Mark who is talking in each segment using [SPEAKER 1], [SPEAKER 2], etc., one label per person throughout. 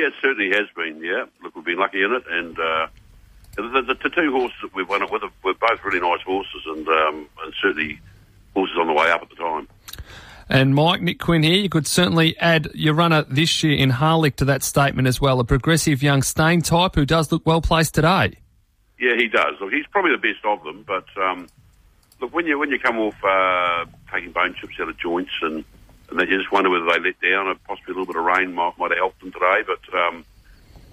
[SPEAKER 1] Yeah, it certainly has been. Yeah, look, we've been lucky in it, and uh, the, the, the two horses that we've won it with were both really nice horses, and um, and certainly horses on the way up at the time.
[SPEAKER 2] And Mike, Nick Quinn here, you could certainly add your runner this year in Harlick to that statement as well, a progressive young staying type who does look well placed today.
[SPEAKER 1] Yeah, he does. Look, he's probably the best of them, but um, look, when you when you come off uh, taking bone chips out of joints and, and you just wonder whether they let down, or possibly a little bit of rain might, might have helped them today, but um,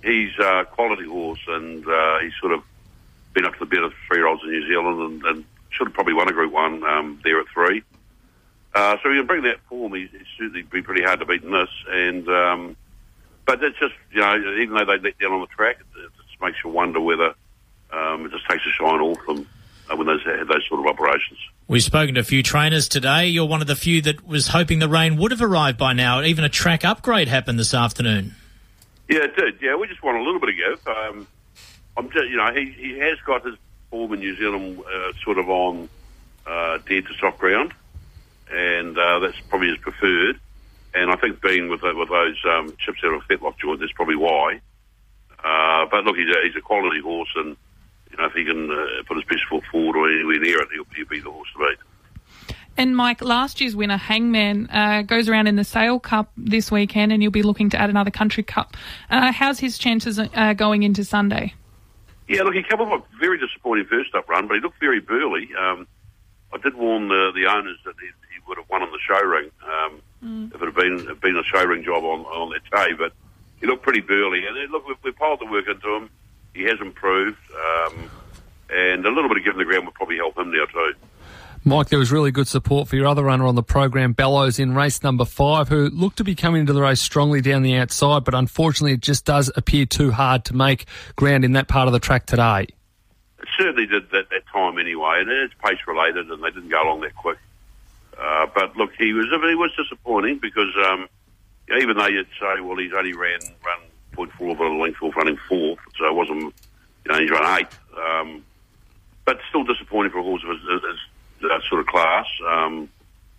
[SPEAKER 1] he's a quality horse and uh, he's sort of been up to the better three-year-olds in New Zealand and, and should have probably won a Group 1 um, there at three. Uh, so he can bring that form. He's, he's certainly be pretty hard to beat in this. And um, but it's just you know even though they let down on the track, it, it just makes you wonder whether um, it just takes a shine off them when those have those sort of operations.
[SPEAKER 3] We've spoken to a few trainers today. You're one of the few that was hoping the rain would have arrived by now. Even a track upgrade happened this afternoon.
[SPEAKER 1] Yeah, it did. Yeah, we just want a little bit of give. Um, I'm just, you know, he, he has got his form in New Zealand uh, sort of on uh, dead to soft ground and uh, that's probably his preferred. And I think being with with those um, chips out of fetlock joint, that's probably why. Uh, but look, he's a, he's a quality horse, and you know if he can uh, put his best foot forward or anywhere near it, he'll, he'll be the horse to beat.
[SPEAKER 4] And Mike, last year's winner Hangman uh, goes around in the Sale Cup this weekend, and you'll be looking to add another Country Cup. Uh, how's his chances uh, going into Sunday?
[SPEAKER 1] Yeah, look, he came off a very disappointing first up run, but he looked very burly. Um, I did warn the, the owners that he, he would have won on the show ring um, mm. if it had been been a show ring job on on that day. But he looked pretty burly, and look, we've, we've piled the work into him. He has improved, um, and a little bit of giving the ground would probably help him now too.
[SPEAKER 2] Mike, there was really good support for your other runner on the program, Bellows, in race number five, who looked to be coming into the race strongly down the outside, but unfortunately it just does appear too hard to make ground in that part of the track today It
[SPEAKER 1] certainly did at that time anyway, and it's pace related, and they didn't go along that quick. Uh, but look, he was he was disappointing because um, even though you'd say, well, he's only ran run point four a length off running fourth, so it wasn't you know he's run eighth, um, but still disappointing for a horse of his, sort of class. Um,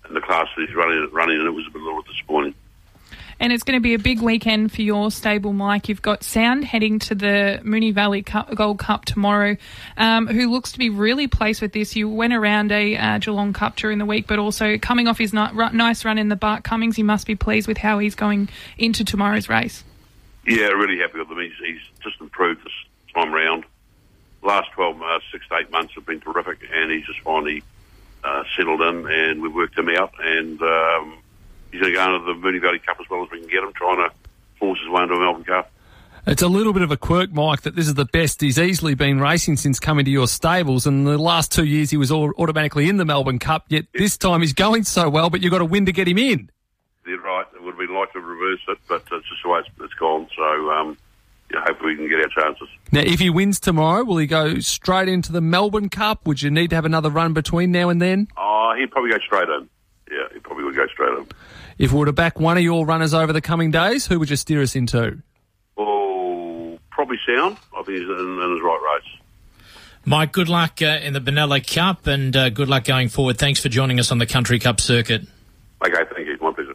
[SPEAKER 1] and the class that he's running, running, and it was a, bit, a little disappointing.
[SPEAKER 4] And it's going to be a big weekend for your stable, Mike. You've got Sound heading to the Moonee Valley Cup, Gold Cup tomorrow, um, who looks to be really placed with this. You went around a uh, Geelong Cup during the week, but also coming off his nice run in the Bart Cummings, you must be pleased with how he's going into tomorrow's race.
[SPEAKER 1] Yeah, really happy with him. He's, he's just improved this time round. Last 12, uh, six to eight months have been terrific, and he's just finally uh, settled in, and we've worked him out, and um, he's going to go into the Moonee Valley Cup as well as we can get him, trying to force his way into a Melbourne Cup.
[SPEAKER 2] It's a little bit of a quirk, Mike, that this is the best he's easily been racing since coming to your stables. And the last two years he was automatically in the Melbourne Cup, yet this time he's going so well, but you've got to win to get him in.
[SPEAKER 1] You're right. It would have been like to reverse it, but it's just the way it's, it's gone. So, um, yeah, hopefully we can get our chances.
[SPEAKER 2] Now, if he wins tomorrow, will he go straight into the Melbourne Cup? Would you need to have another run between now and then?
[SPEAKER 1] Oh, he'd probably go straight in. Yeah, he probably would go straight in.
[SPEAKER 2] If we were to back one of your runners over the coming days, who would you steer us into?
[SPEAKER 1] Oh, probably Sound. I think he's in, in his right race.
[SPEAKER 3] Mike, good luck uh, in the Benalla Cup and uh, good luck going forward. Thanks for joining us on the Country Cup circuit.
[SPEAKER 1] Okay, thank you. My pleasure.